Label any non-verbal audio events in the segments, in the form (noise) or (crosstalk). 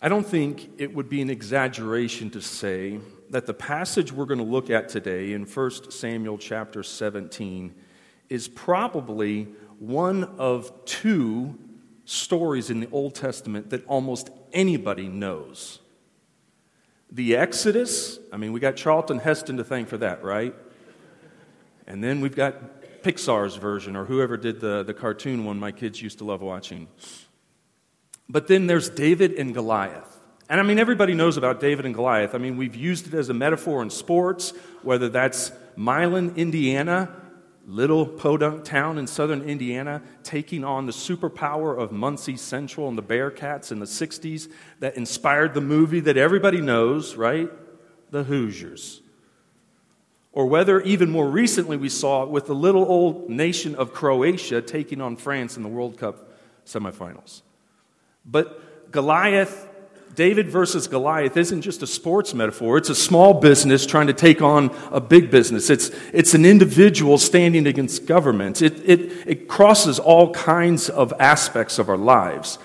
I don't think it would be an exaggeration to say that the passage we're going to look at today in 1 Samuel chapter 17 is probably one of two stories in the Old Testament that almost anybody knows. The Exodus, I mean, we got Charlton Heston to thank for that, right? And then we've got Pixar's version, or whoever did the, the cartoon one my kids used to love watching. But then there's David and Goliath. And I mean, everybody knows about David and Goliath. I mean, we've used it as a metaphor in sports, whether that's Milan, Indiana, little podunk town in southern Indiana, taking on the superpower of Muncie Central and the Bearcats in the 60s that inspired the movie that everybody knows, right? The Hoosiers. Or whether even more recently we saw it with the little old nation of Croatia taking on France in the World Cup semifinals. But Goliath, David versus Goliath, isn't just a sports metaphor. It's a small business trying to take on a big business. It's, it's an individual standing against government. It, it, it crosses all kinds of aspects of our lives.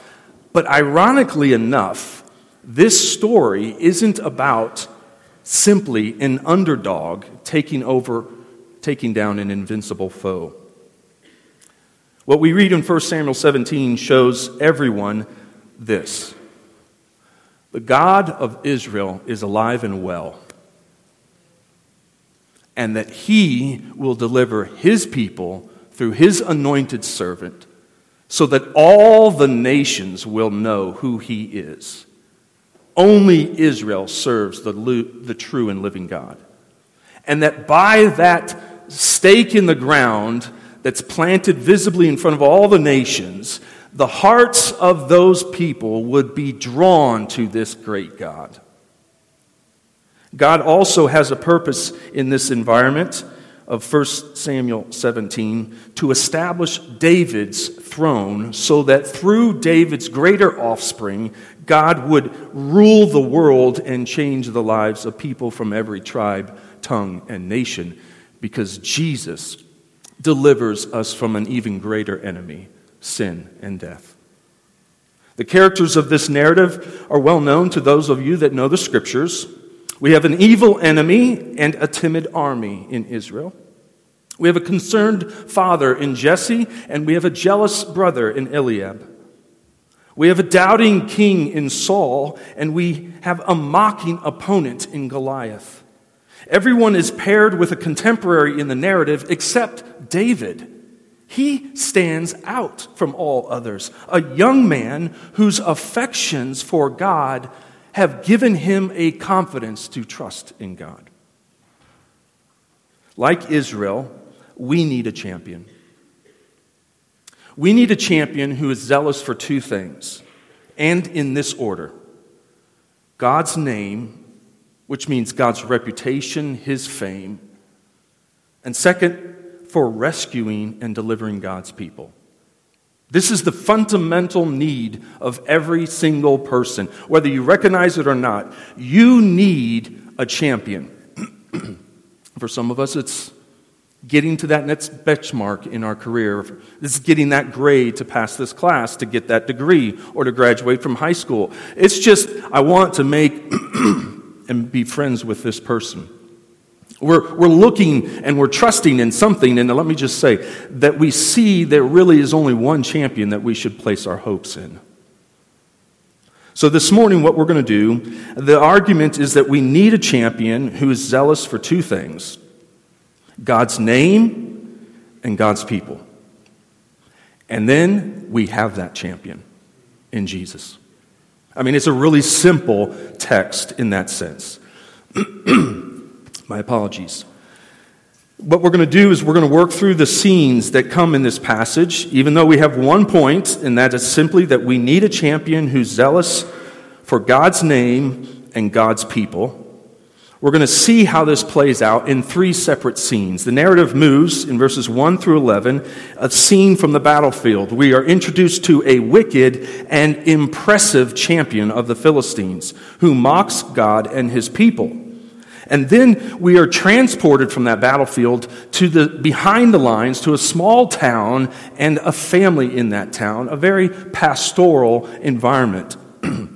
But ironically enough, this story isn't about simply an underdog taking over, taking down an invincible foe. What we read in 1 Samuel 17 shows everyone this The God of Israel is alive and well, and that he will deliver his people through his anointed servant, so that all the nations will know who he is. Only Israel serves the, the true and living God. And that by that stake in the ground that's planted visibly in front of all the nations, the hearts of those people would be drawn to this great God. God also has a purpose in this environment of 1 Samuel 17 to establish David's throne so that through David's greater offspring, God would rule the world and change the lives of people from every tribe, tongue, and nation because Jesus delivers us from an even greater enemy sin, and death. The characters of this narrative are well known to those of you that know the scriptures. We have an evil enemy and a timid army in Israel. We have a concerned father in Jesse, and we have a jealous brother in Eliab. We have a doubting king in Saul, and we have a mocking opponent in Goliath. Everyone is paired with a contemporary in the narrative except David. He stands out from all others, a young man whose affections for God have given him a confidence to trust in God. Like Israel, we need a champion. We need a champion who is zealous for two things, and in this order God's name, which means God's reputation, his fame, and second, for rescuing and delivering God's people. This is the fundamental need of every single person. Whether you recognize it or not, you need a champion. (clears throat) For some of us, it's getting to that next benchmark in our career. It's getting that grade to pass this class, to get that degree, or to graduate from high school. It's just, I want to make (clears throat) and be friends with this person. We're, we're looking and we're trusting in something, and let me just say that we see there really is only one champion that we should place our hopes in. So, this morning, what we're going to do, the argument is that we need a champion who is zealous for two things God's name and God's people. And then we have that champion in Jesus. I mean, it's a really simple text in that sense. (clears throat) My apologies. What we're going to do is we're going to work through the scenes that come in this passage, even though we have one point, and that is simply that we need a champion who's zealous for God's name and God's people. We're going to see how this plays out in three separate scenes. The narrative moves in verses 1 through 11, a scene from the battlefield. We are introduced to a wicked and impressive champion of the Philistines who mocks God and his people. And then we are transported from that battlefield to the behind the lines to a small town and a family in that town, a very pastoral environment. (clears throat)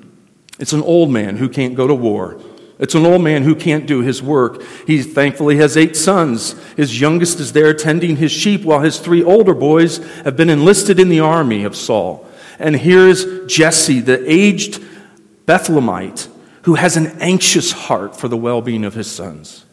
It's an old man who can't go to war. It's an old man who can't do his work. He thankfully has eight sons. His youngest is there tending his sheep while his three older boys have been enlisted in the army of Saul. And here's Jesse, the aged Bethlehemite, who has an anxious heart for the well being of his sons.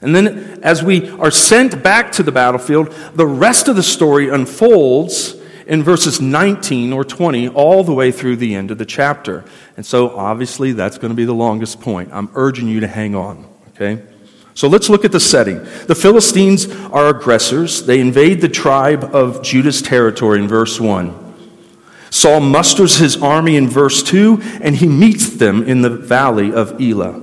And then, as we are sent back to the battlefield, the rest of the story unfolds in verses 19 or 20 all the way through the end of the chapter. And so, obviously, that's going to be the longest point. I'm urging you to hang on, okay? So let's look at the setting. The Philistines are aggressors. They invade the tribe of Judah's territory in verse 1. Saul musters his army in verse 2, and he meets them in the valley of Elah.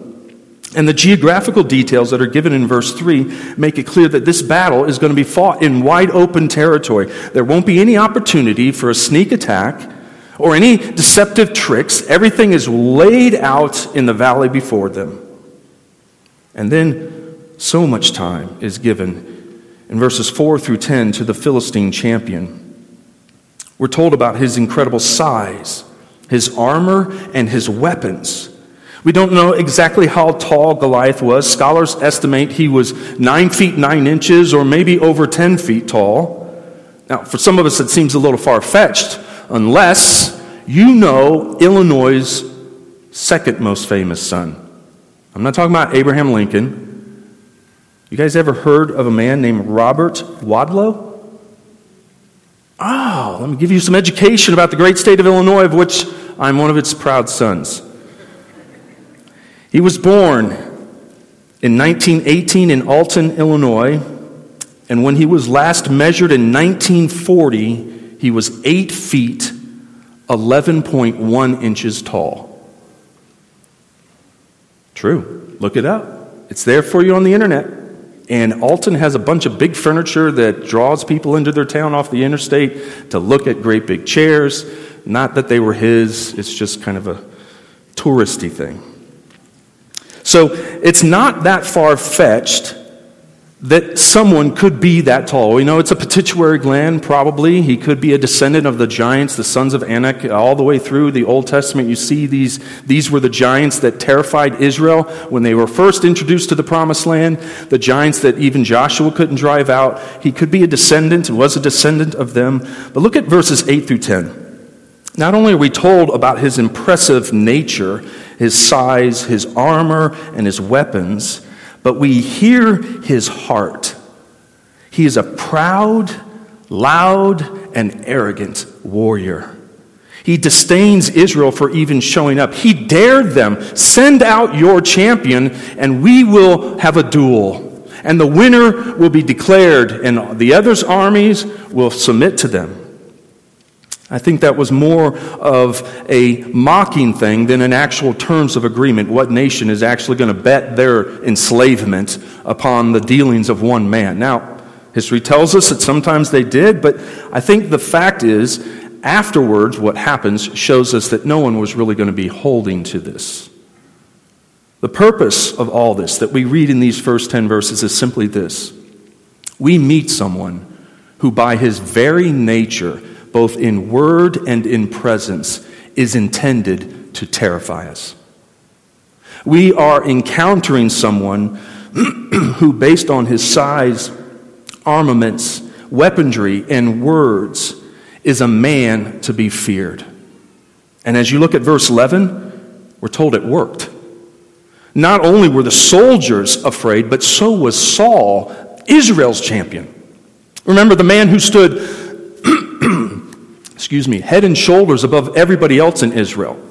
And the geographical details that are given in verse 3 make it clear that this battle is going to be fought in wide open territory. There won't be any opportunity for a sneak attack or any deceptive tricks. Everything is laid out in the valley before them. And then so much time is given in verses 4 through 10 to the Philistine champion. We're told about his incredible size, his armor, and his weapons. We don't know exactly how tall Goliath was. Scholars estimate he was 9 feet 9 inches or maybe over 10 feet tall. Now, for some of us, it seems a little far fetched, unless you know Illinois' second most famous son. I'm not talking about Abraham Lincoln. You guys ever heard of a man named Robert Wadlow? Oh, let me give you some education about the great state of Illinois, of which I'm one of its proud sons. He was born in 1918 in Alton, Illinois, and when he was last measured in 1940, he was 8 feet 11.1 inches tall. True. Look it up. It's there for you on the internet. And Alton has a bunch of big furniture that draws people into their town off the interstate to look at great big chairs. Not that they were his, it's just kind of a touristy thing. So it's not that far fetched that someone could be that tall. We know it's a pituitary gland, probably. He could be a descendant of the giants, the sons of Anak. All the way through the Old Testament, you see these, these were the giants that terrified Israel when they were first introduced to the promised land, the giants that even Joshua couldn't drive out. He could be a descendant, was a descendant of them. But look at verses 8 through 10. Not only are we told about his impressive nature his size, his armor, and his weapons, but we hear his heart. He is a proud, loud, and arrogant warrior. He disdains Israel for even showing up. He dared them send out your champion, and we will have a duel. And the winner will be declared, and the other's armies will submit to them. I think that was more of a mocking thing than an actual terms of agreement. What nation is actually going to bet their enslavement upon the dealings of one man? Now, history tells us that sometimes they did, but I think the fact is, afterwards, what happens shows us that no one was really going to be holding to this. The purpose of all this that we read in these first 10 verses is simply this we meet someone who, by his very nature, both in word and in presence, is intended to terrify us. We are encountering someone (clears throat) who, based on his size, armaments, weaponry, and words, is a man to be feared. And as you look at verse 11, we're told it worked. Not only were the soldiers afraid, but so was Saul, Israel's champion. Remember the man who stood excuse me, head and shoulders above everybody else in Israel.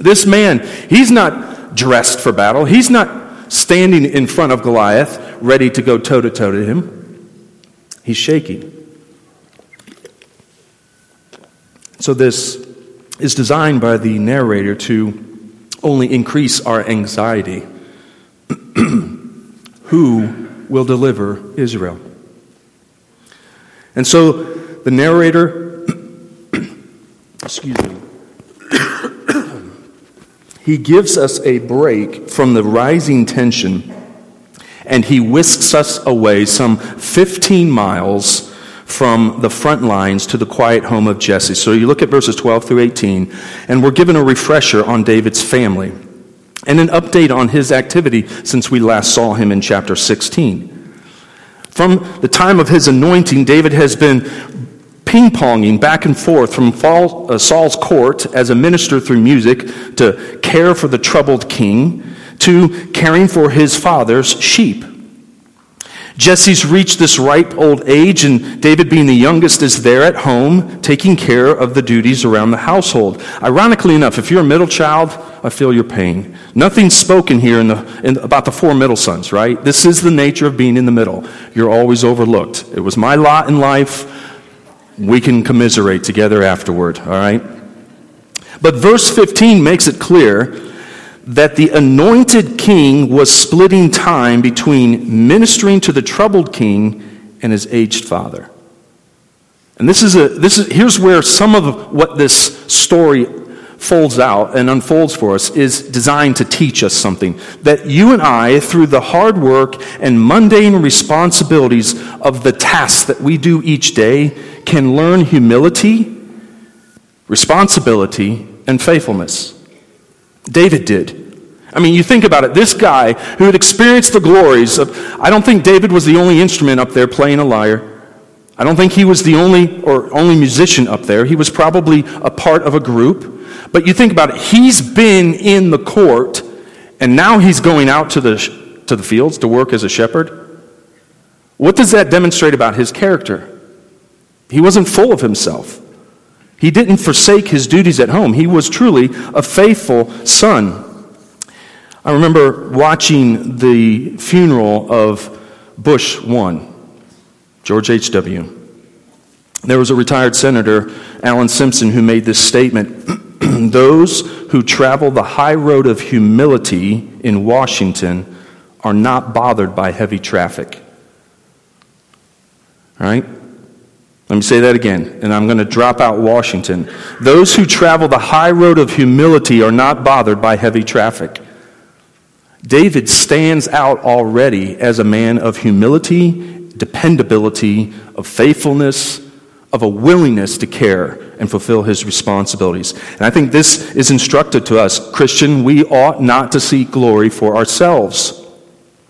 This man, he's not dressed for battle. He's not standing in front of Goliath ready to go toe to toe to him. He's shaking. So, this is designed by the narrator to only increase our anxiety. (clears throat) Who will deliver Israel? And so the narrator excuse me, he gives us a break from the rising tension and he whisks us away some 15 miles from the front lines to the quiet home of Jesse. So you look at verses 12 through 18, and we're given a refresher on David's family and an update on his activity since we last saw him in chapter 16. From the time of his anointing, David has been ping ponging back and forth from uh, Saul's court as a minister through music to care for the troubled king to caring for his father's sheep. Jesse's reached this ripe old age, and David, being the youngest, is there at home taking care of the duties around the household. Ironically enough, if you're a middle child, I feel your pain. Nothing's spoken here in the, in, about the four middle sons, right? This is the nature of being in the middle. You're always overlooked. It was my lot in life. We can commiserate together afterward, all right? But verse 15 makes it clear that the anointed king was splitting time between ministering to the troubled king and his aged father. And this is a, this is, here's where some of what this story folds out and unfolds for us is designed to teach us something. That you and I, through the hard work and mundane responsibilities of the tasks that we do each day, can learn humility, responsibility, and faithfulness. David did. I mean, you think about it. This guy who had experienced the glories of, I don't think David was the only instrument up there playing a lyre. I don't think he was the only or only musician up there. He was probably a part of a group. But you think about it. He's been in the court, and now he's going out to the, to the fields to work as a shepherd. What does that demonstrate about his character? He wasn't full of himself. He didn't forsake his duties at home. He was truly a faithful son. I remember watching the funeral of Bush 1, George H.W. There was a retired senator, Alan Simpson, who made this statement (clears throat) Those who travel the high road of humility in Washington are not bothered by heavy traffic. All right? Let me say that again, and I'm going to drop out Washington. Those who travel the high road of humility are not bothered by heavy traffic. David stands out already as a man of humility, dependability, of faithfulness, of a willingness to care and fulfill his responsibilities. And I think this is instructed to us Christian, we ought not to seek glory for ourselves.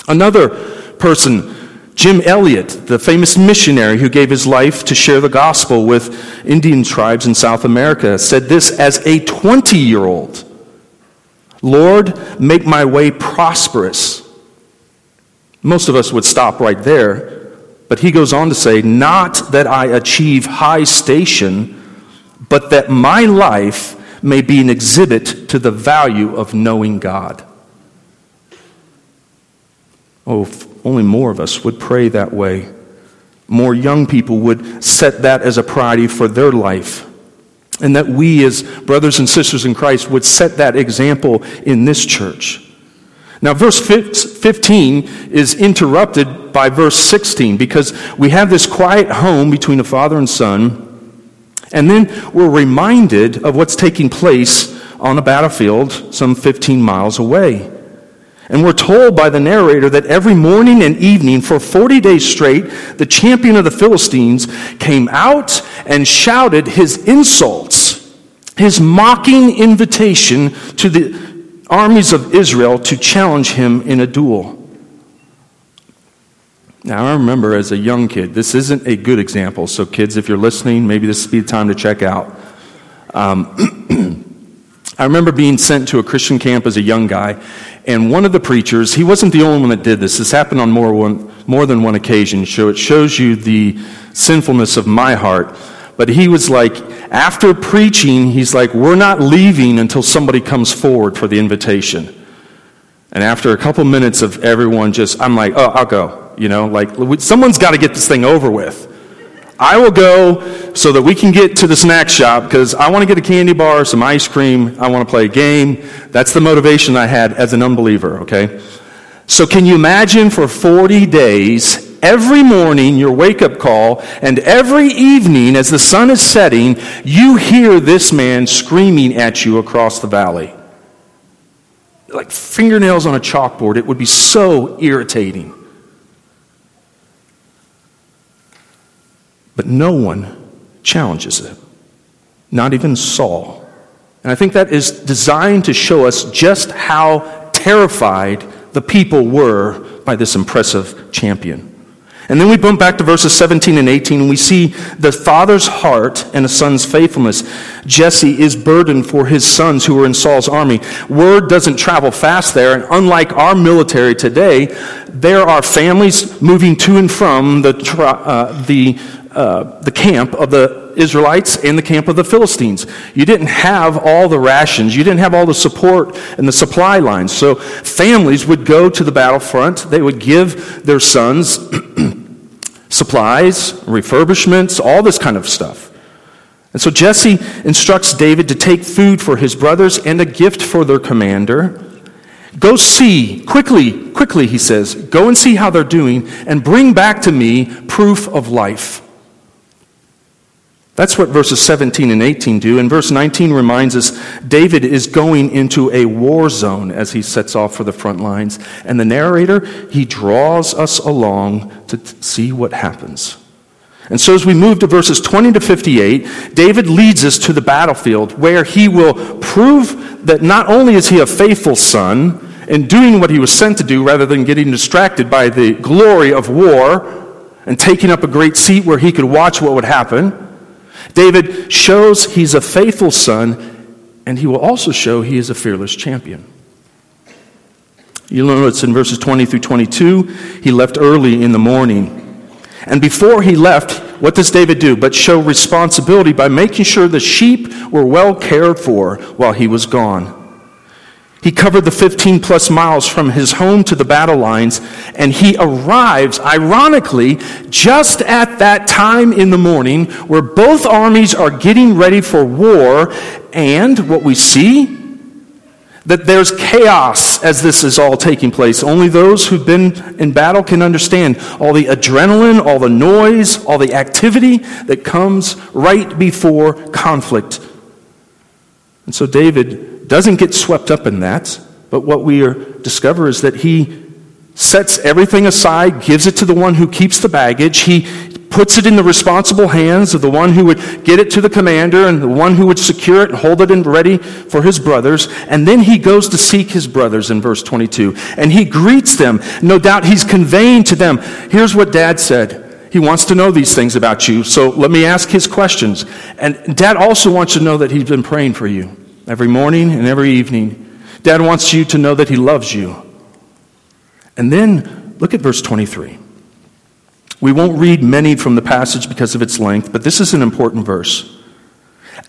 Another person Jim Elliot, the famous missionary who gave his life to share the gospel with Indian tribes in South America, said this as a 20 year old Lord, make my way prosperous. Most of us would stop right there, but he goes on to say, Not that I achieve high station, but that my life may be an exhibit to the value of knowing God. Oh, only more of us would pray that way. More young people would set that as a priority for their life. And that we, as brothers and sisters in Christ, would set that example in this church. Now, verse 15 is interrupted by verse 16 because we have this quiet home between the father and son. And then we're reminded of what's taking place on a battlefield some 15 miles away. And we're told by the narrator that every morning and evening for 40 days straight, the champion of the Philistines came out and shouted his insults, his mocking invitation to the armies of Israel to challenge him in a duel. Now, I remember as a young kid, this isn't a good example. So, kids, if you're listening, maybe this would be the time to check out. Um, (clears throat) I remember being sent to a Christian camp as a young guy, and one of the preachers, he wasn't the only one that did this. This happened on more, one, more than one occasion, so it shows you the sinfulness of my heart. But he was like, after preaching, he's like, We're not leaving until somebody comes forward for the invitation. And after a couple minutes of everyone just, I'm like, Oh, I'll go. You know, like, someone's got to get this thing over with. I will go so that we can get to the snack shop because I want to get a candy bar, some ice cream. I want to play a game. That's the motivation I had as an unbeliever, okay? So, can you imagine for 40 days, every morning, your wake up call, and every evening, as the sun is setting, you hear this man screaming at you across the valley? Like fingernails on a chalkboard. It would be so irritating. But no one challenges it, not even Saul. And I think that is designed to show us just how terrified the people were by this impressive champion. And then we bump back to verses 17 and 18, and we see the father's heart and the son's faithfulness. Jesse is burdened for his sons who are in Saul's army. Word doesn't travel fast there, and unlike our military today, there are families moving to and from the, uh, the, uh, the camp of the Israelites and the camp of the Philistines. You didn't have all the rations, you didn't have all the support and the supply lines. So families would go to the battlefront, they would give their sons (clears throat) supplies, refurbishments, all this kind of stuff. And so Jesse instructs David to take food for his brothers and a gift for their commander. Go see, quickly, quickly, he says, go and see how they're doing and bring back to me proof of life. That's what verses 17 and 18 do. And verse 19 reminds us David is going into a war zone as he sets off for the front lines. And the narrator, he draws us along to see what happens. And so as we move to verses 20 to 58, David leads us to the battlefield where he will prove that not only is he a faithful son in doing what he was sent to do rather than getting distracted by the glory of war and taking up a great seat where he could watch what would happen, David shows he's a faithful son, and he will also show he is a fearless champion. You'll notice in verses 20 through 22, he left early in the morning. And before he left, what does David do? But show responsibility by making sure the sheep were well cared for while he was gone. He covered the 15 plus miles from his home to the battle lines, and he arrives, ironically, just at that time in the morning where both armies are getting ready for war. And what we see, that there's chaos as this is all taking place. Only those who've been in battle can understand all the adrenaline, all the noise, all the activity that comes right before conflict. And so David doesn't get swept up in that, but what we discover is that he sets everything aside, gives it to the one who keeps the baggage. He puts it in the responsible hands of the one who would get it to the commander and the one who would secure it and hold it in ready for his brothers. And then he goes to seek his brothers in verse 22. And he greets them. No doubt he's conveying to them, here's what dad said. He wants to know these things about you. So let me ask his questions. And dad also wants to know that he's been praying for you every morning and every evening. Dad wants you to know that He loves you. And then look at verse 23. We won't read many from the passage because of its length, but this is an important verse.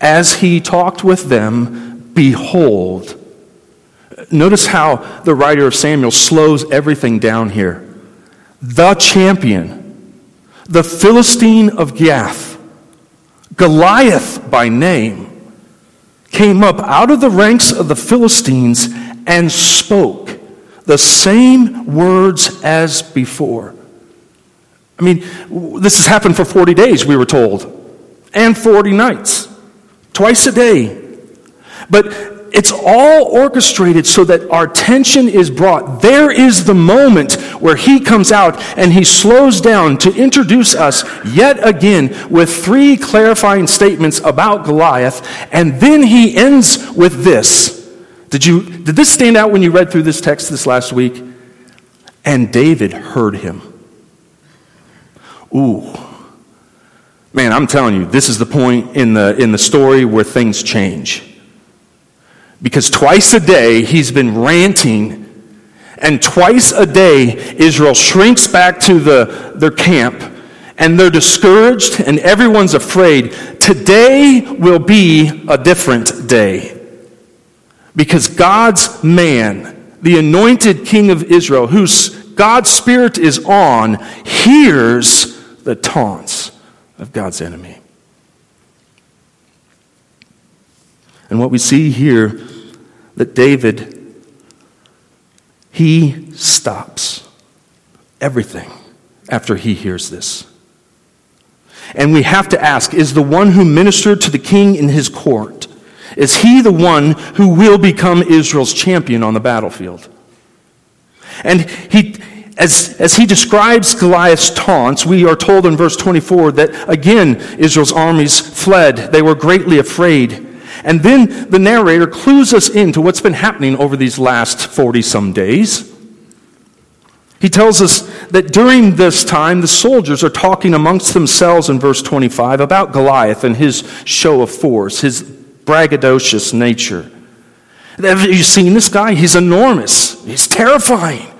As he talked with them, behold, notice how the writer of Samuel slows everything down here. The champion, the Philistine of Gath, Goliath by name, came up out of the ranks of the Philistines and spoke the same words as before. I mean, this has happened for 40 days, we were told, and 40 nights, twice a day. But it's all orchestrated so that our tension is brought. There is the moment where he comes out and he slows down to introduce us yet again with three clarifying statements about Goliath, and then he ends with this. Did, you, did this stand out when you read through this text this last week? And David heard him. Ooh. Man, I'm telling you, this is the point in the, in the story where things change. Because twice a day he's been ranting, and twice a day Israel shrinks back to the, their camp, and they're discouraged, and everyone's afraid. Today will be a different day. Because God's man, the anointed king of Israel, whose God's spirit is on, hears the taunts of God's enemy. And what we see here that David he stops everything after he hears this. And we have to ask is the one who ministered to the king in his court is he the one who will become Israel's champion on the battlefield? And he as, as he describes Goliath's taunts, we are told in verse 24 that again Israel's armies fled. They were greatly afraid. And then the narrator clues us into what's been happening over these last 40 some days. He tells us that during this time, the soldiers are talking amongst themselves in verse 25 about Goliath and his show of force, his braggadocious nature. Have you seen this guy? He's enormous, he's terrifying.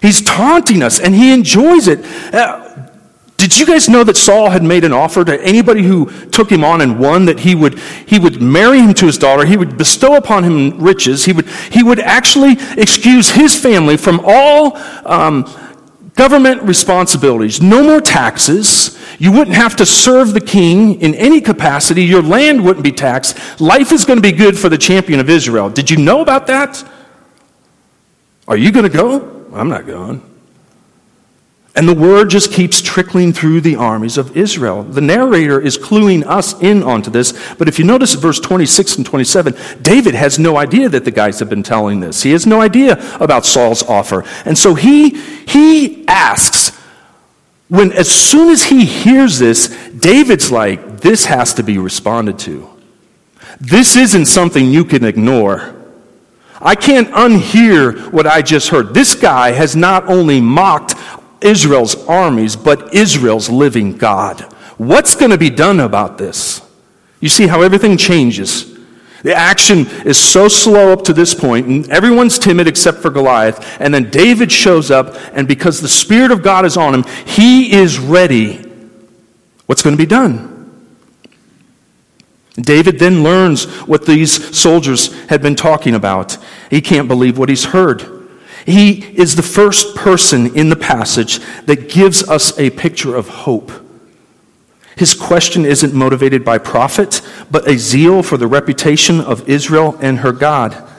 He's taunting us and he enjoys it. Uh, did you guys know that Saul had made an offer to anybody who took him on and won that he would, he would marry him to his daughter, he would bestow upon him riches, he would, he would actually excuse his family from all um, government responsibilities, no more taxes. You wouldn't have to serve the king in any capacity. Your land wouldn't be taxed. Life is going to be good for the champion of Israel. Did you know about that? Are you going to go? I'm not going. And the word just keeps trickling through the armies of Israel. The narrator is cluing us in onto this, but if you notice verse 26 and 27, David has no idea that the guys have been telling this. He has no idea about Saul's offer. And so he, he asks, when as soon as he hears this, David's like, this has to be responded to. This isn't something you can ignore. I can't unhear what I just heard. This guy has not only mocked Israel's armies, but Israel's living God. What's going to be done about this? You see how everything changes. The action is so slow up to this point, and everyone's timid except for Goliath. And then David shows up, and because the Spirit of God is on him, he is ready. What's going to be done? David then learns what these soldiers had been talking about. He can't believe what he's heard. He is the first person in the passage that gives us a picture of hope. His question isn't motivated by profit, but a zeal for the reputation of Israel and her God.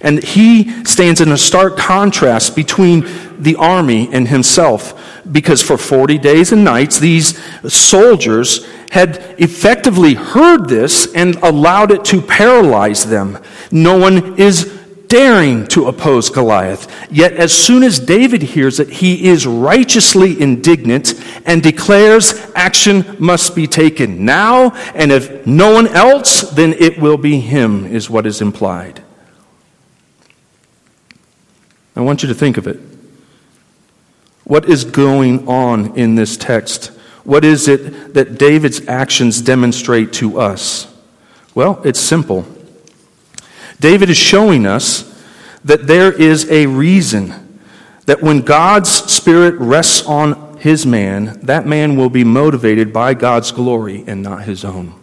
And he stands in a stark contrast between the army and himself, because for 40 days and nights, these soldiers had effectively heard this and allowed it to paralyze them. No one is daring to oppose Goliath. Yet, as soon as David hears it, he is righteously indignant and declares action must be taken now, and if no one else, then it will be him, is what is implied. I want you to think of it. What is going on in this text? What is it that David's actions demonstrate to us? Well, it's simple. David is showing us that there is a reason that when God's Spirit rests on his man, that man will be motivated by God's glory and not his own.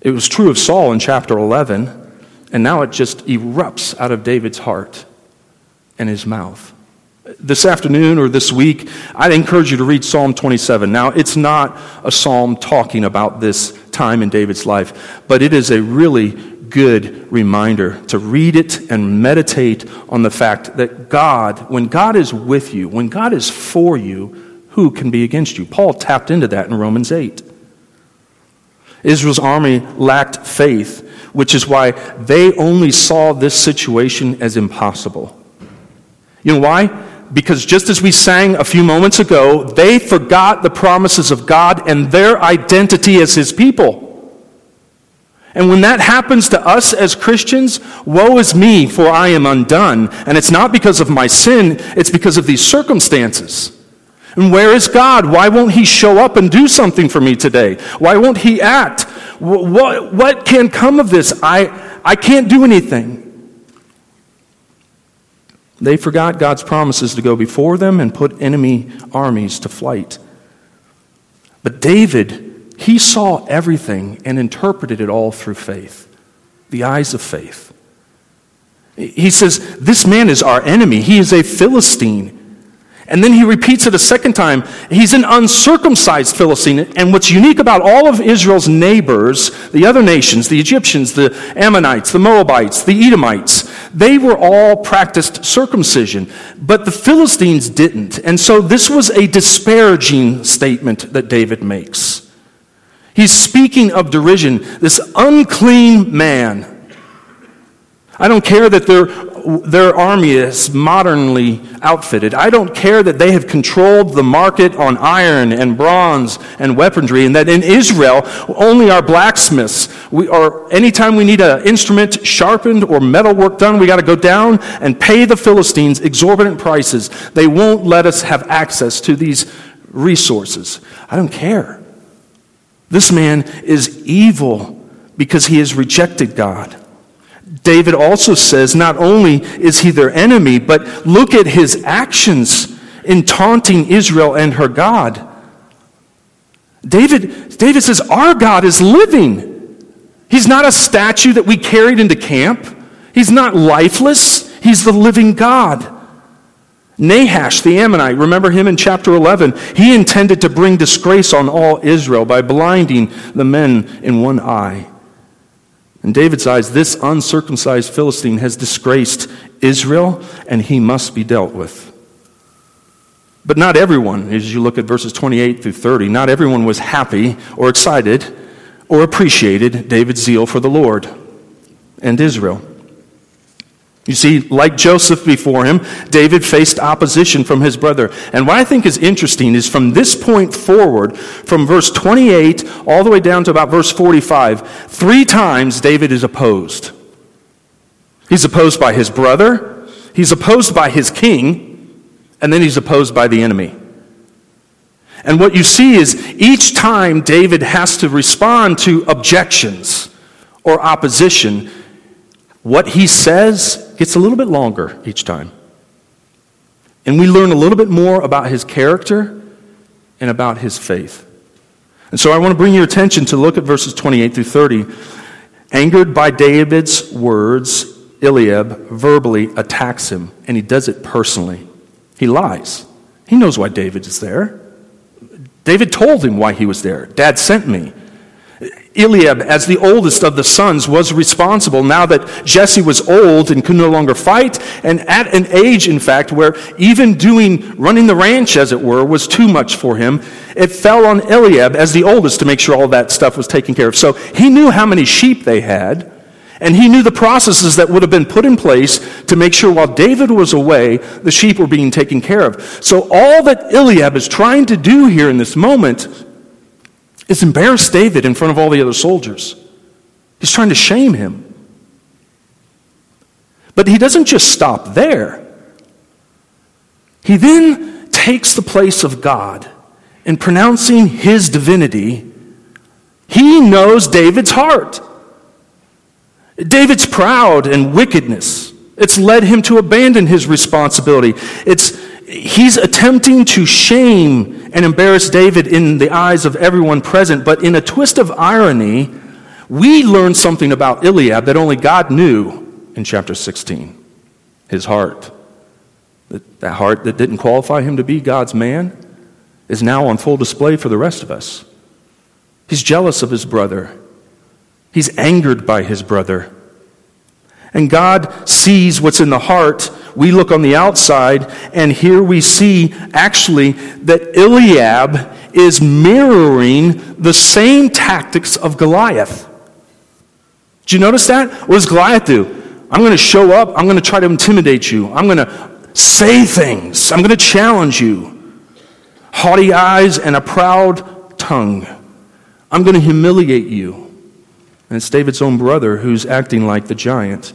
It was true of Saul in chapter 11, and now it just erupts out of David's heart and his mouth. This afternoon or this week, I'd encourage you to read Psalm 27. Now, it's not a psalm talking about this time in David's life, but it is a really good reminder to read it and meditate on the fact that God, when God is with you, when God is for you, who can be against you? Paul tapped into that in Romans 8. Israel's army lacked faith, which is why they only saw this situation as impossible. You know why? Because just as we sang a few moments ago, they forgot the promises of God and their identity as His people. And when that happens to us as Christians, woe is me, for I am undone. And it's not because of my sin, it's because of these circumstances. And where is God? Why won't He show up and do something for me today? Why won't He act? What, what can come of this? I, I can't do anything. They forgot God's promises to go before them and put enemy armies to flight. But David he saw everything and interpreted it all through faith, the eyes of faith. He says, This man is our enemy. He is a Philistine. And then he repeats it a second time. He's an uncircumcised Philistine. And what's unique about all of Israel's neighbors, the other nations, the Egyptians, the Ammonites, the Moabites, the Edomites, they were all practiced circumcision. But the Philistines didn't. And so this was a disparaging statement that David makes. He's speaking of derision, this unclean man. I don't care that they're their army is modernly outfitted. I don't care that they have controlled the market on iron and bronze and weaponry, and that in Israel, only our blacksmiths, we, or anytime we need an instrument sharpened or metal work done, we got to go down and pay the Philistines exorbitant prices. They won't let us have access to these resources. I don't care. This man is evil because he has rejected God. David also says not only is he their enemy, but look at his actions in taunting Israel and her God. David, David says, Our God is living. He's not a statue that we carried into camp. He's not lifeless. He's the living God. Nahash the Ammonite, remember him in chapter 11? He intended to bring disgrace on all Israel by blinding the men in one eye. In David's eyes, this uncircumcised Philistine has disgraced Israel, and he must be dealt with. But not everyone, as you look at verses 28 through 30, not everyone was happy or excited or appreciated David's zeal for the Lord and Israel. You see, like Joseph before him, David faced opposition from his brother. And what I think is interesting is from this point forward, from verse 28 all the way down to about verse 45, three times David is opposed. He's opposed by his brother, he's opposed by his king, and then he's opposed by the enemy. And what you see is each time David has to respond to objections or opposition, what he says gets a little bit longer each time. And we learn a little bit more about his character and about his faith. And so I want to bring your attention to look at verses 28 through 30. Angered by David's words, Eliab verbally attacks him, and he does it personally. He lies. He knows why David is there. David told him why he was there. Dad sent me. Eliab, as the oldest of the sons, was responsible now that Jesse was old and could no longer fight, and at an age, in fact, where even doing, running the ranch, as it were, was too much for him. It fell on Eliab as the oldest to make sure all that stuff was taken care of. So he knew how many sheep they had, and he knew the processes that would have been put in place to make sure while David was away, the sheep were being taken care of. So all that Eliab is trying to do here in this moment is embarrass David in front of all the other soldiers. He's trying to shame him. But he doesn't just stop there. He then takes the place of God in pronouncing his divinity. He knows David's heart. David's proud and wickedness. It's led him to abandon his responsibility. It's he's attempting to shame and embarrass David in the eyes of everyone present, but in a twist of irony, we learn something about Eliab that only God knew in chapter 16 his heart. That heart that didn't qualify him to be God's man is now on full display for the rest of us. He's jealous of his brother, he's angered by his brother. And God sees what's in the heart we look on the outside, and here we see actually that Eliab is mirroring the same tactics of Goliath. Did you notice that? What does Goliath do? I'm going to show up, I'm going to try to intimidate you, I'm going to say things, I'm going to challenge you. Haughty eyes and a proud tongue. I'm going to humiliate you. And it's David's own brother who's acting like the giant.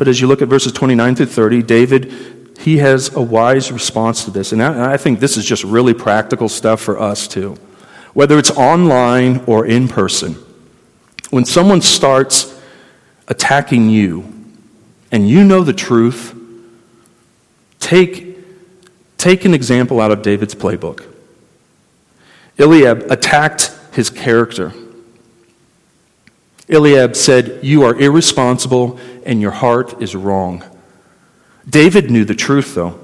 But as you look at verses 29 through 30, David, he has a wise response to this. And I, think this is just really practical stuff for us too. Whether it's online or in person, when someone starts attacking you and you know the truth, take, take an example out of David's playbook. Eliab attacked his character. Eliab said, You are irresponsible and your heart is wrong. David knew the truth, though.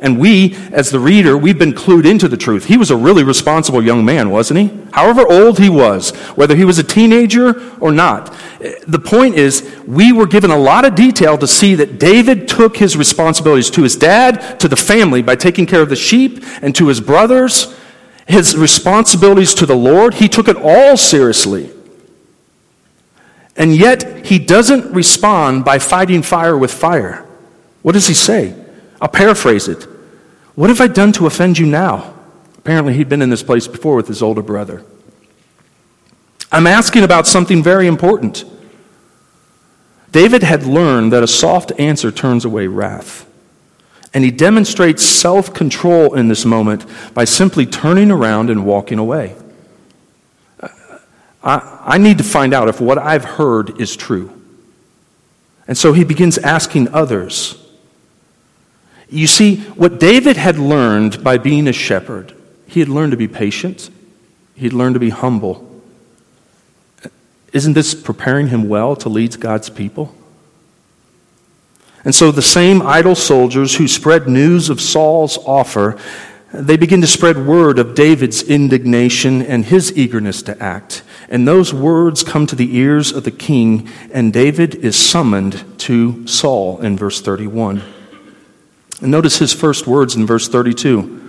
And we, as the reader, we've been clued into the truth. He was a really responsible young man, wasn't he? However old he was, whether he was a teenager or not. The point is, we were given a lot of detail to see that David took his responsibilities to his dad, to the family by taking care of the sheep, and to his brothers, his responsibilities to the Lord. He took it all seriously. And yet, he doesn't respond by fighting fire with fire. What does he say? I'll paraphrase it. What have I done to offend you now? Apparently, he'd been in this place before with his older brother. I'm asking about something very important. David had learned that a soft answer turns away wrath. And he demonstrates self control in this moment by simply turning around and walking away. I, I need to find out if what I've heard is true. And so he begins asking others. You see, what David had learned by being a shepherd, he had learned to be patient, he had learned to be humble. Isn't this preparing him well to lead God's people? And so the same idle soldiers who spread news of Saul's offer, they begin to spread word of David's indignation and his eagerness to act. And those words come to the ears of the king, and David is summoned to Saul in verse 31. And notice his first words in verse 32.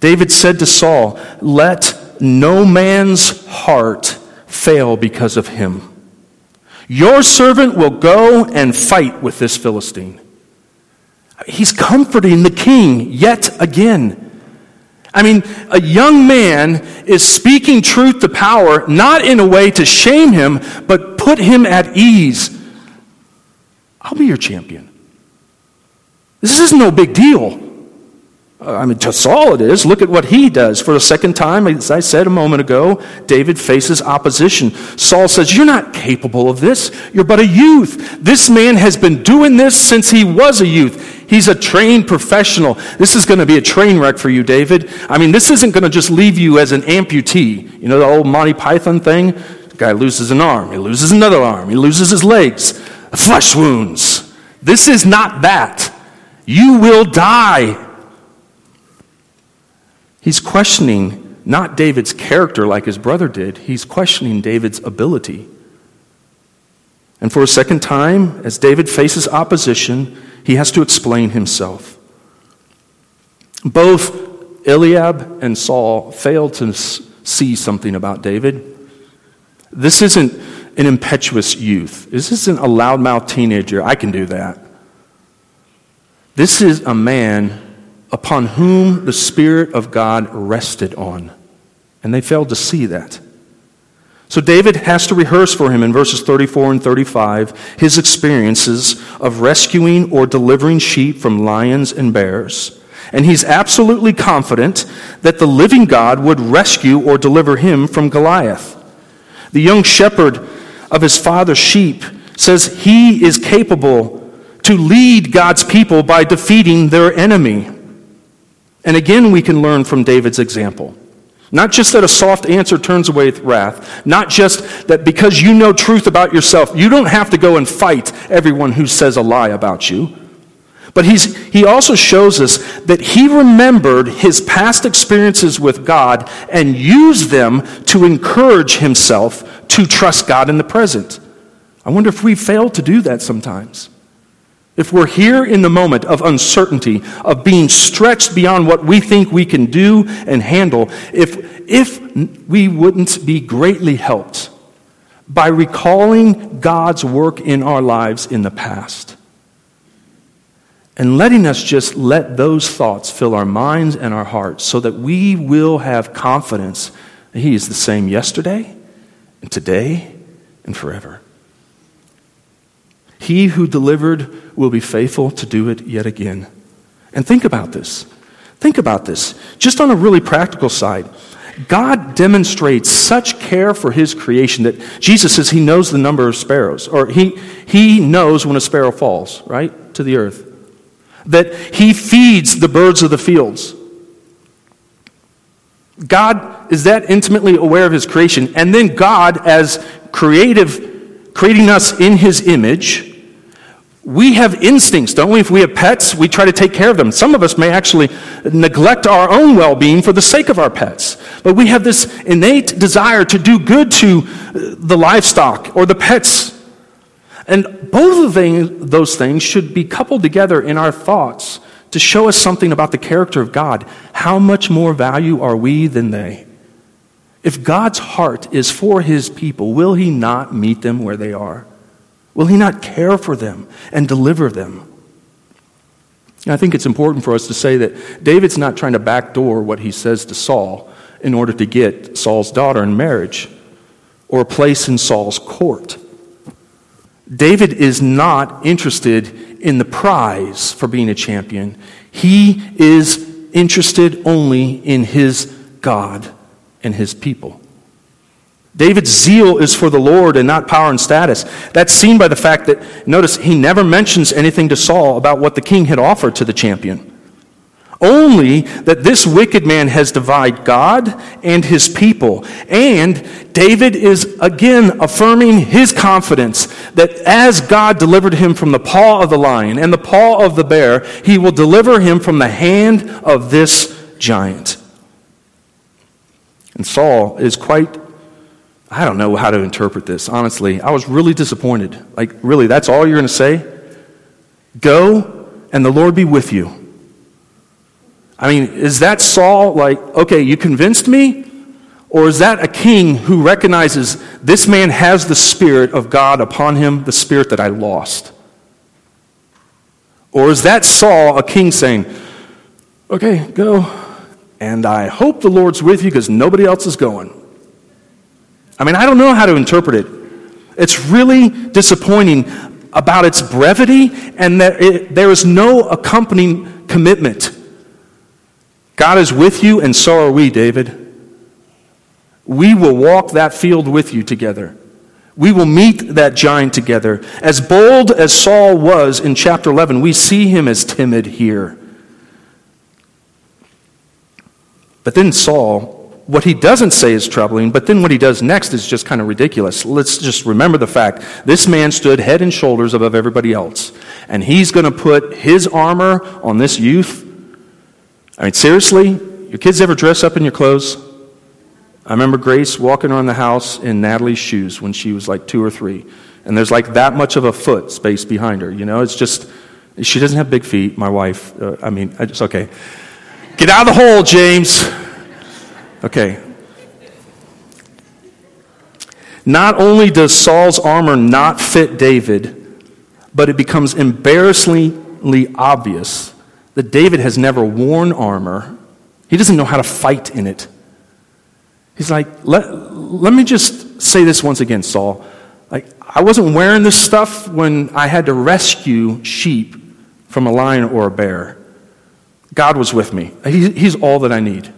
David said to Saul, Let no man's heart fail because of him. Your servant will go and fight with this Philistine. He's comforting the king yet again. I mean, a young man is speaking truth to power, not in a way to shame him, but put him at ease. I'll be your champion. This is no big deal. I mean, to Saul it is. Look at what he does. For the second time, as I said a moment ago, David faces opposition. Saul says, You're not capable of this. You're but a youth. This man has been doing this since he was a youth. He's a trained professional. This is going to be a train wreck for you, David. I mean, this isn't going to just leave you as an amputee. You know the old Monty Python thing? The guy loses an arm, he loses another arm, he loses his legs, flesh wounds. This is not that. You will die He's questioning not David's character like his brother did, he's questioning David's ability. And for a second time, as David faces opposition, he has to explain himself. Both Eliab and Saul failed to see something about David. This isn't an impetuous youth. This isn't a loudmouth teenager. I can do that. This is a man upon whom the Spirit of God rested on. And they failed to see that. So David has to rehearse for him in verses 34 and 35 his experiences of rescuing or delivering sheep from lions and bears. And he's absolutely confident that the living God would rescue or deliver him from Goliath. The young shepherd of his father's sheep says he is capable to lead God's people by defeating their enemy. And again, we can learn from David's example. Not just that a soft answer turns away wrath, not just that because you know truth about yourself, you don't have to go and fight everyone who says a lie about you. But he's, he also shows us that he remembered his past experiences with God and used them to encourage himself to trust God in the present. I wonder if we fail to do that sometimes. If we're here in the moment of uncertainty, of being stretched beyond what we think we can do and handle, if, if we wouldn't be greatly helped by recalling God's work in our lives in the past and letting us just let those thoughts fill our minds and our hearts so that we will have confidence that He is the same yesterday and today and forever. He who delivered will be faithful to do it yet again. And think about this. Think about this. Just on a really practical side, God demonstrates such care for his creation that Jesus says he knows the number of sparrows, or he, he knows when a sparrow falls, right, to the earth. That he feeds the birds of the fields. God is that intimately aware of his creation. And then God, as creative, creating us in his image, we have instincts, don't we? If we have pets, we try to take care of them. Some of us may actually neglect our own well being for the sake of our pets. But we have this innate desire to do good to uh, the livestock or the pets. And both of those things should be coupled together in our thoughts to show us something about the character of God. How much more value are we than they? If God's heart is for his people, will he not meet them where they are? Will he not care for them and deliver them? And I think it's important for us to say that David's not trying to backdoor what he says to Saul in order to get Saul's daughter in marriage or a place in Saul's court. David is not interested in the prize for being a champion. He is interested only in his God and his people. David's zeal is for the Lord and not power and status. That's seen by the fact that, notice, he never mentions anything to Saul about what the king had offered to the champion. Only that this wicked man has divided God and his people. And David is again affirming his confidence that as God delivered him from the paw of the lion and the paw of the bear, he will deliver him from the hand of this giant. And Saul is quite I don't know how to interpret this, honestly. I was really disappointed. Like, really, that's all you're going to say? Go and the Lord be with you. I mean, is that Saul like, okay, you convinced me? Or is that a king who recognizes this man has the Spirit of God upon him, the Spirit that I lost? Or is that Saul, a king, saying, okay, go, and I hope the Lord's with you because nobody else is going? I mean, I don't know how to interpret it. It's really disappointing about its brevity and that it, there is no accompanying commitment. God is with you, and so are we, David. We will walk that field with you together. We will meet that giant together. As bold as Saul was in chapter 11, we see him as timid here. But then Saul what he doesn't say is troubling, but then what he does next is just kind of ridiculous. Let's just remember the fact this man stood head and shoulders above everybody else. And he's going to put his armor on this youth. I mean, seriously? Your kids ever dress up in your clothes? I remember Grace walking around the house in Natalie's shoes when she was like two or three. And there's like that much of a foot space behind her. You know, it's just, she doesn't have big feet, my wife. Uh, I mean, it's okay. Get out of the hole, James. Okay. Not only does Saul's armor not fit David, but it becomes embarrassingly obvious that David has never worn armor. He doesn't know how to fight in it. He's like, let, let me just say this once again, Saul. Like, I wasn't wearing this stuff when I had to rescue sheep from a lion or a bear. God was with me. He, he's all that I need.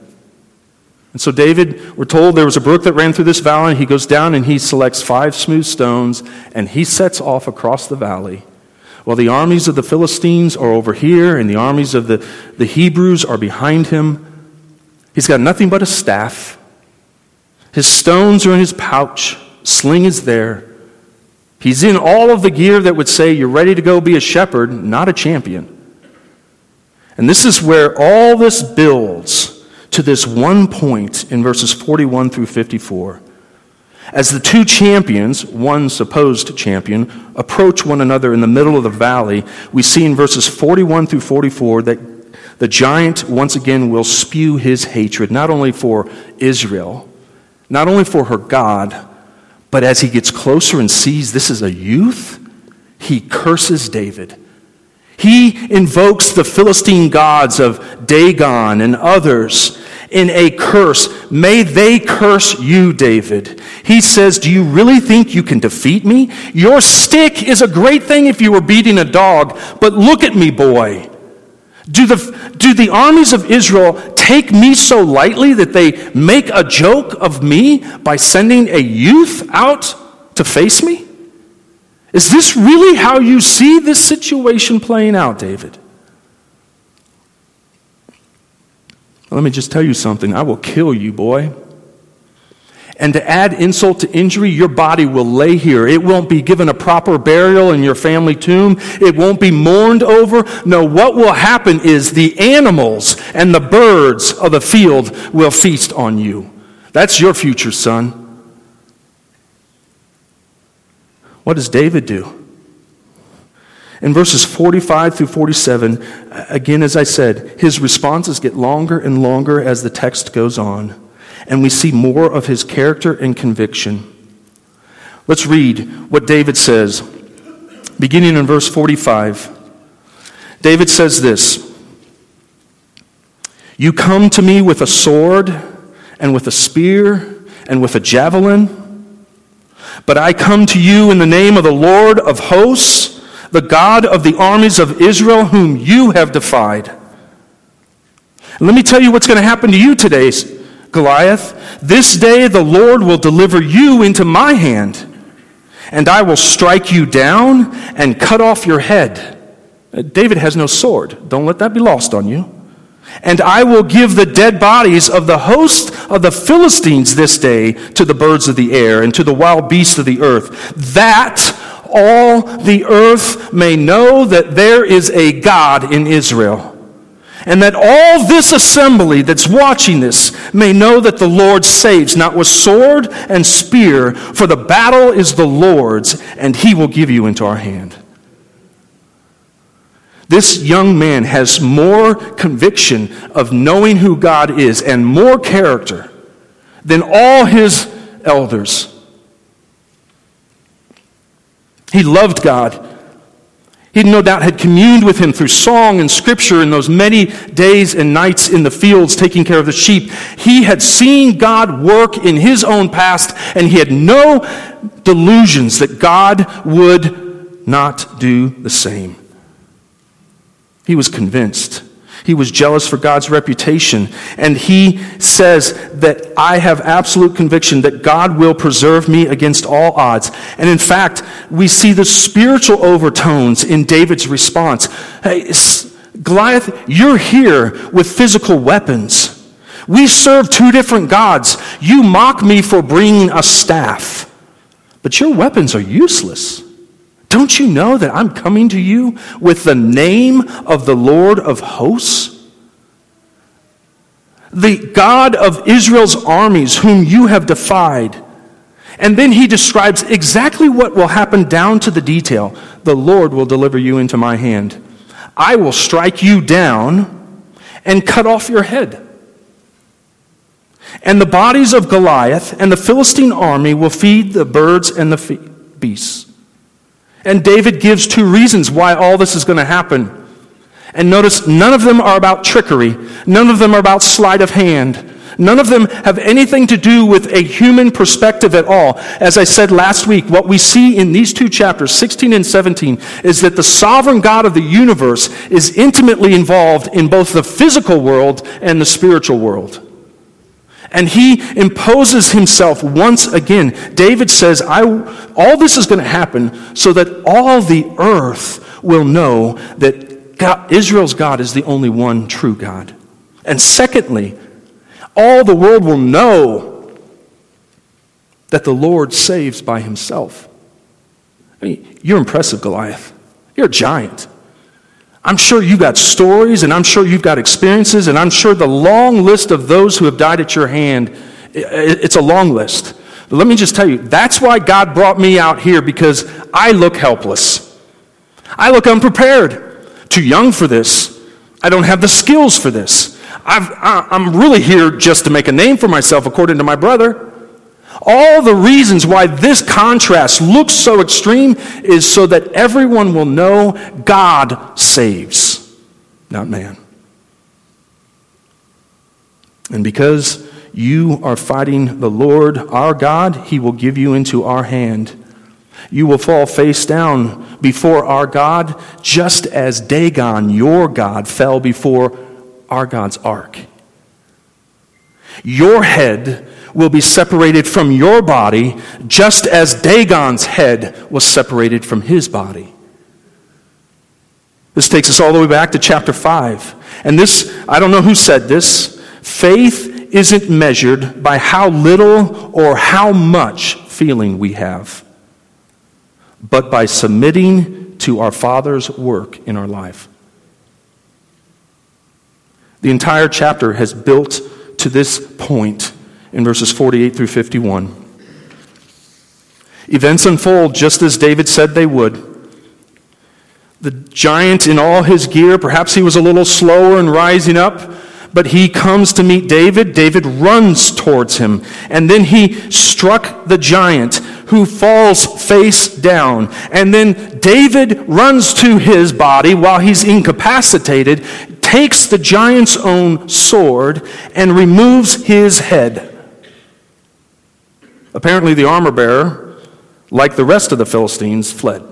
And so, David, we're told there was a brook that ran through this valley. and He goes down and he selects five smooth stones and he sets off across the valley. While the armies of the Philistines are over here and the armies of the, the Hebrews are behind him, he's got nothing but a staff. His stones are in his pouch, sling is there. He's in all of the gear that would say you're ready to go be a shepherd, not a champion. And this is where all this builds to this one point in verses 41 through 54. As the two champions, one supposed champion, approach one another in the middle of the valley, we see in verses 41 through 44 that the giant once again will spew his hatred, not only for Israel, not only for her God, but as he gets closer and sees this is a youth, he curses David. He invokes the Philistine gods of Dagon and others in a curse. May they curse you, David. He says, Do you really think you can defeat me? Your stick is a great thing if you were beating a dog, but look at me, boy. Do the, do the armies of Israel take me so lightly that they make a joke of me by sending a youth out to face me? Is this really how you see this situation playing out, David? Let me just tell you something. I will kill you, boy. And to add insult to injury, your body will lay here. It won't be given a proper burial in your family tomb. It won't be mourned over. No, what will happen is the animals and the birds of the field will feast on you. That's your future, son. What does David do? In verses 45 through 47, again, as I said, his responses get longer and longer as the text goes on. and we see more of his character and conviction. Let's read what David says, beginning in verse 45. David says this You come to me with a sword, and with a spear, and with a javelin, but I come to you in the name of the Lord of hosts, the God of the armies of Israel, whom you have defied. let me tell you what's going to happen to you today, Goliath. This day the Lord will deliver you into my hand and I will strike you down and cut off your head. Uh, David has no sword. Don't let that be lost on you. And I will give the dead bodies of the host of the Philistines this day to the birds of the air and to the wild beasts of the earth, that all the earth may know that there is a God in Israel and that all this assembly that's watching this may know that the Lord saves, not with sword and spear, for the battle is the Lord's, and he will give you into our hand. This young man has more conviction of knowing who God is and more character than all his elders. He loved God he no doubt had communed with him through song and scripture in those many days and nights in the fields taking care of the sheep. He had seen God work in his own past, and he had no delusions that God would not do the same. He was convinced he was jealous for God's reputation. And he says that I have absolute conviction that God will preserve me against all odds. And in fact, we see the spiritual overtones in David's response. Hey, Goliath, you're here with physical weapons. We serve two different gods. You mock me for bringing a staff, but your weapons are useless. Don't you know that I'm coming to you with the name of the Lord of hosts? The God of Israel's armies, whom you have defied. And then he describes exactly what will happen down to the detail. The Lord will deliver you into my hand. I will strike you down and cut off your head. And the bodies of Goliath and the Philistine army will feed the birds and the beasts. And David gives two reasons why all this is going to happen. And notice none of them are about trickery, none of them are about sleight of hand. None of them have anything to do with a human perspective at all. As I said last week, what we see in these two chapters, 16 and 17, is that the sovereign God of the universe is intimately involved in both the physical world and the spiritual world. And he imposes himself once again. David says, I, All this is going to happen so that all the earth will know that God, Israel's God is the only one true God. And secondly, all the world will know that the Lord saves by himself. I mean, you're impressive, Goliath. You're a giant. I'm sure you've got stories and I'm sure you've got experiences, and I'm sure the long list of those who have died at your hand, it's a long list. But let me just tell you, that's why God brought me out here because I look helpless. I look unprepared, too young for this. I don't have the skills for this. i am really here just to make a name for myself, according to my brother. All the reasons why this contrast looks so extreme is so that everyone will know God saves, not man. And because you are fighting the Lord our God, he will give you into our hand. You will fall face down before our God, just as Dagon, your God, fell before our God's ark. Your head will be separated from your body, just as Dagon's head was separated from his body. This takes us all the way back to chapter 5. And this, I don't know who said this, faith isn't measured by how little or how much feeling we have, but by submitting to our Father's work in our life. The entire chapter has built to this point in verses 48 through 51. Events unfold just as David said they would. The giant in all his gear, perhaps he was a little slower in rising up, But he comes to meet David. David runs towards him. And then he struck the giant who falls face down. And then David runs to his body while he's incapacitated, takes the giant's own sword, and removes his head. Apparently, the armor bearer, like the rest of the Philistines, fled.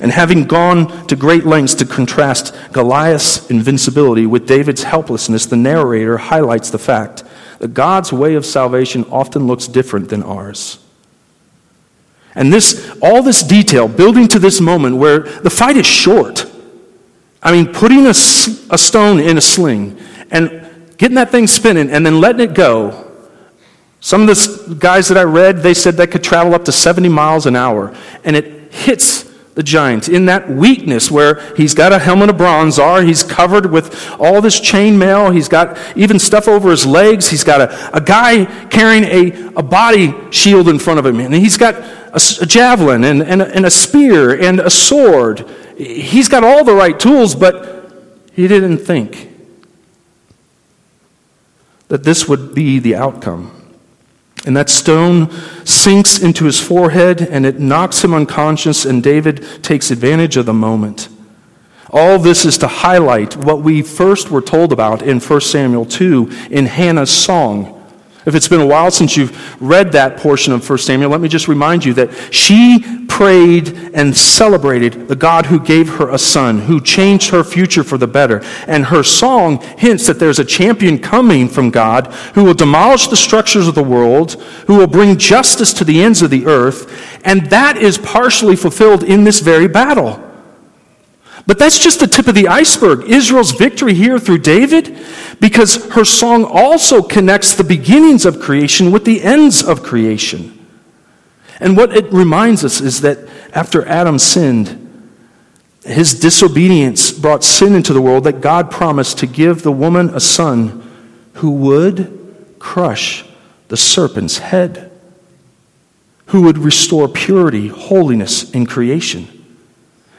And having gone to great lengths to contrast Goliath's invincibility with David's helplessness, the narrator highlights the fact that God's way of salvation often looks different than ours. And this, all this detail building to this moment where the fight is short. I mean, putting a, a stone in a sling and getting that thing spinning and then letting it go. Some of the guys that I read, they said that could travel up to 70 miles an hour. And it hits the giant in that weakness where he's got a helmet of bronze are he's covered with all this chainmail he's got even stuff over his legs he's got a, a guy carrying a, a body shield in front of him and he's got a, a javelin and, and, and a spear and a sword he's got all the right tools but he didn't think that this would be the outcome and that stone sinks into his forehead and it knocks him unconscious, and David takes advantage of the moment. All this is to highlight what we first were told about in 1 Samuel 2 in Hannah's song. If it's been a while since you've read that portion of 1 Samuel, let me just remind you that she prayed and celebrated the God who gave her a son, who changed her future for the better. And her song hints that there's a champion coming from God who will demolish the structures of the world, who will bring justice to the ends of the earth. And that is partially fulfilled in this very battle. But that's just the tip of the iceberg. Israel's victory here through David, because her song also connects the beginnings of creation with the ends of creation. And what it reminds us is that after Adam sinned, his disobedience brought sin into the world, that God promised to give the woman a son who would crush the serpent's head, who would restore purity, holiness in creation.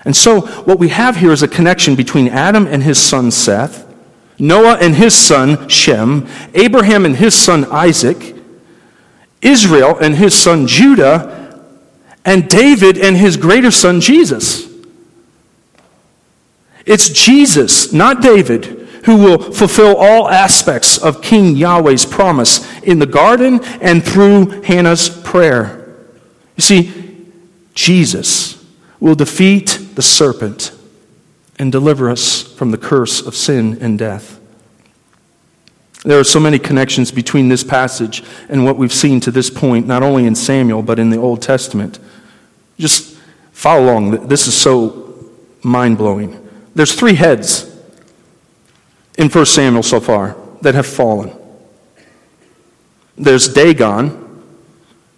And so, what we have here is a connection between Adam and his son Seth, Noah and his son Shem, Abraham and his son Isaac, Israel and his son Judah, and David and his greater son Jesus. It's Jesus, not David, who will fulfill all aspects of King Yahweh's promise in the garden and through Hannah's prayer. You see, Jesus will defeat the serpent and deliver us from the curse of sin and death. There are so many connections between this passage and what we've seen to this point, not only in Samuel, but in the Old Testament. Just follow along. This is so mind blowing. There's three heads in 1 Samuel so far that have fallen. There's Dagon,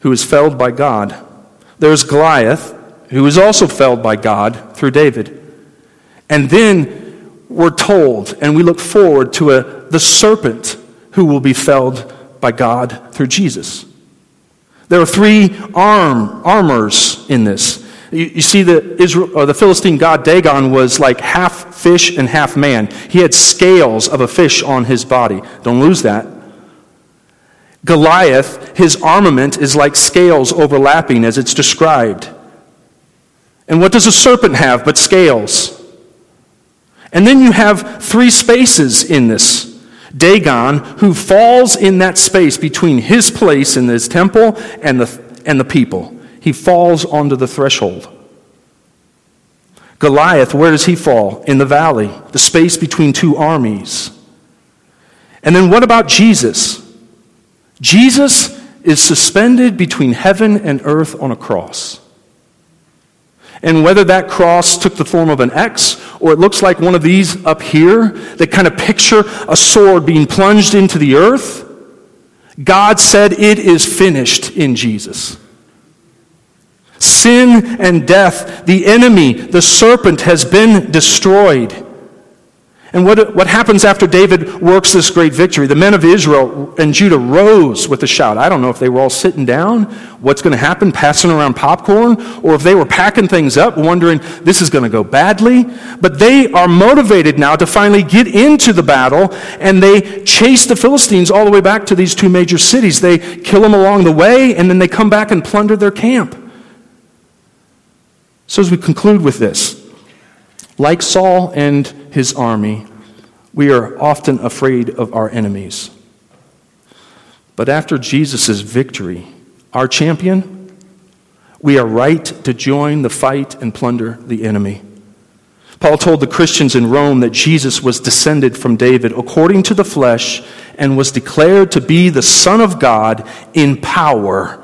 who is felled by God. There's Goliath, who is also felled by God through David. And then we're told, and we look forward to a, the serpent who will be felled by God through Jesus. There are three arm, armors in this. You, you see, the, Israel, or the Philistine god Dagon was like half fish and half man. He had scales of a fish on his body. Don't lose that. Goliath, his armament is like scales overlapping as it's described. And what does a serpent have but scales? And then you have three spaces in this. Dagon, who falls in that space between his place in his temple and the, and the people. He falls onto the threshold. Goliath, where does he fall? In the valley, the space between two armies. And then what about Jesus? Jesus is suspended between heaven and earth on a cross. And whether that cross took the form of an X or it looks like one of these up here that kind of picture a sword being plunged into the earth, God said it is finished in Jesus. Sin and death, the enemy, the serpent, has been destroyed. And what, what happens after David works this great victory? The men of Israel and Judah rose with a shout. I don't know if they were all sitting down, what's going to happen, passing around popcorn, or if they were packing things up, wondering this is going to go badly. But they are motivated now to finally get into the battle, and they chase the Philistines all the way back to these two major cities. They kill them along the way, and then they come back and plunder their camp. So, as we conclude with this, like Saul and his army, we are often afraid of our enemies. But after Jesus' victory, our champion, we are right to join the fight and plunder the enemy. Paul told the Christians in Rome that Jesus was descended from David according to the flesh and was declared to be the Son of God in power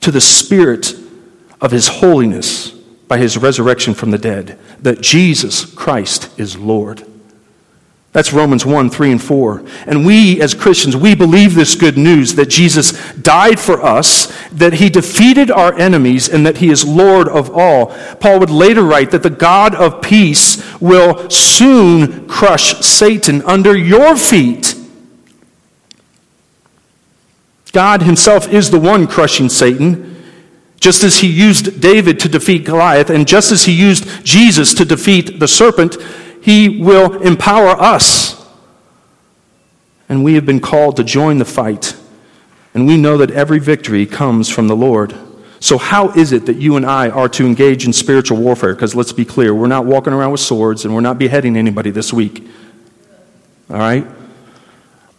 to the Spirit of his holiness by his resurrection from the dead, that Jesus Christ is Lord. That's Romans 1, 3, and 4. And we, as Christians, we believe this good news that Jesus died for us, that he defeated our enemies, and that he is Lord of all. Paul would later write that the God of peace will soon crush Satan under your feet. God himself is the one crushing Satan. Just as he used David to defeat Goliath, and just as he used Jesus to defeat the serpent, he will empower us. And we have been called to join the fight. And we know that every victory comes from the Lord. So, how is it that you and I are to engage in spiritual warfare? Because let's be clear, we're not walking around with swords and we're not beheading anybody this week. All right?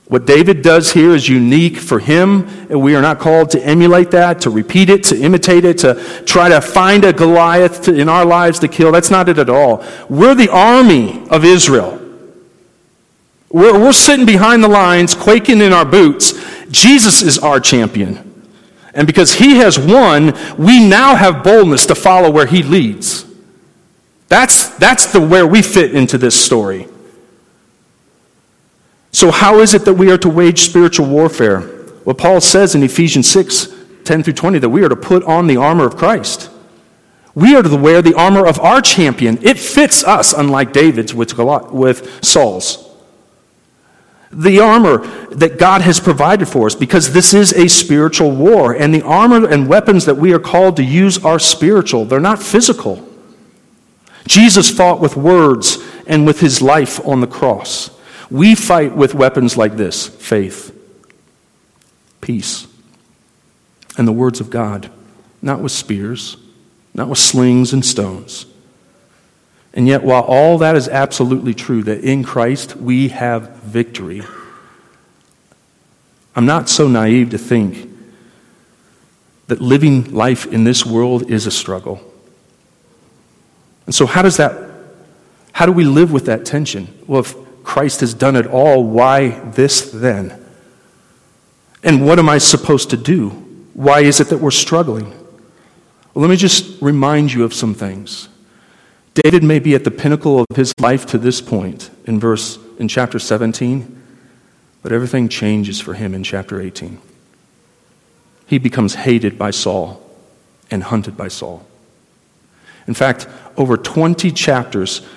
What David does here is unique for him, and we are not called to emulate that, to repeat it, to imitate it, to try to find a Goliath to, in our lives to kill. That's not it at all. We're the army of Israel. We're, we're sitting behind the lines, quaking in our boots. Jesus is our champion. And because he has won, we now have boldness to follow where he leads. That's, that's the, where we fit into this story. So, how is it that we are to wage spiritual warfare? Well, Paul says in Ephesians 6 10 through 20 that we are to put on the armor of Christ. We are to wear the armor of our champion. It fits us, unlike David's with, Saul's. The armor that God has provided for us, because this is a spiritual war, and the armor and weapons that we are called to use are spiritual, they're not physical. Jesus fought with words and with his life on the cross. We fight with weapons like this faith, peace, and the words of God, not with spears, not with slings and stones. And yet, while all that is absolutely true, that in Christ we have victory, I'm not so naive to think that living life in this world is a struggle. And so, how does that, how do we live with that tension? Well, if Christ has done it all. Why this then? And what am I supposed to do? Why is it that we're struggling? Well, let me just remind you of some things. David may be at the pinnacle of his life to this point in verse in chapter 17, but everything changes for him in chapter 18. He becomes hated by Saul and hunted by Saul. In fact, over 20 chapters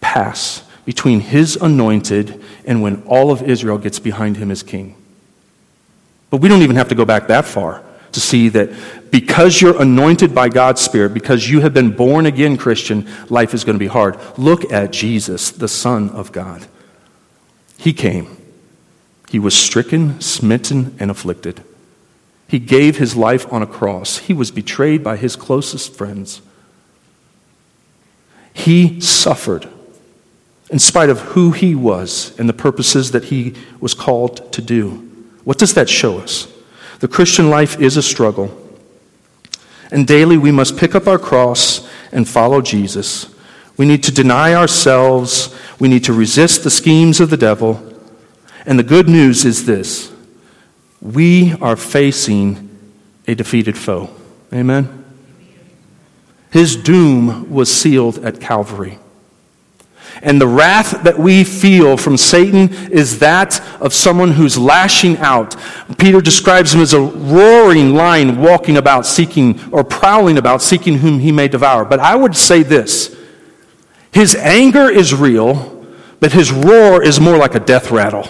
pass between his anointed and when all of Israel gets behind him as king. But we don't even have to go back that far to see that because you're anointed by God's Spirit, because you have been born again Christian, life is going to be hard. Look at Jesus, the Son of God. He came. He was stricken, smitten, and afflicted. He gave his life on a cross. He was betrayed by his closest friends. He suffered in spite of who he was and the purposes that he was called to do. What does that show us? The Christian life is a struggle. And daily we must pick up our cross and follow Jesus. We need to deny ourselves. We need to resist the schemes of the devil. And the good news is this we are facing a defeated foe. Amen? His doom was sealed at Calvary. And the wrath that we feel from Satan is that of someone who's lashing out. Peter describes him as a roaring lion walking about seeking or prowling about seeking whom he may devour. But I would say this his anger is real, but his roar is more like a death rattle.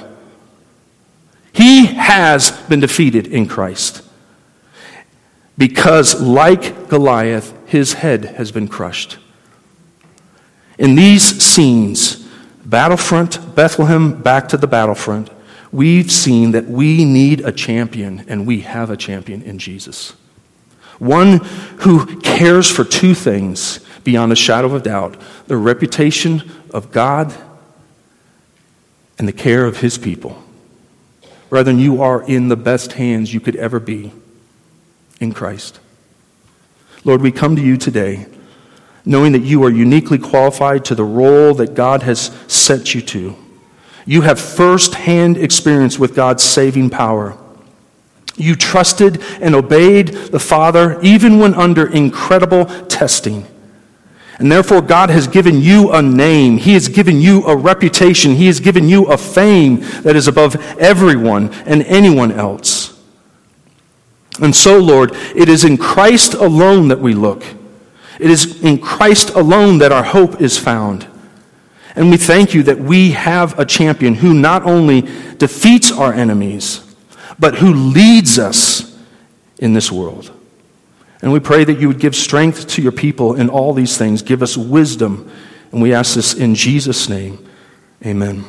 He has been defeated in Christ because, like Goliath, his head has been crushed. In these scenes, battlefront, Bethlehem, back to the battlefront, we've seen that we need a champion, and we have a champion in Jesus. One who cares for two things beyond a shadow of doubt the reputation of God and the care of his people. Brethren, you are in the best hands you could ever be in Christ. Lord, we come to you today knowing that you are uniquely qualified to the role that God has set you to. You have firsthand experience with God's saving power. You trusted and obeyed the Father even when under incredible testing. And therefore, God has given you a name. He has given you a reputation. He has given you a fame that is above everyone and anyone else. And so, Lord, it is in Christ alone that we look. It is in Christ alone that our hope is found. And we thank you that we have a champion who not only defeats our enemies, but who leads us in this world. And we pray that you would give strength to your people in all these things. Give us wisdom. And we ask this in Jesus' name. Amen.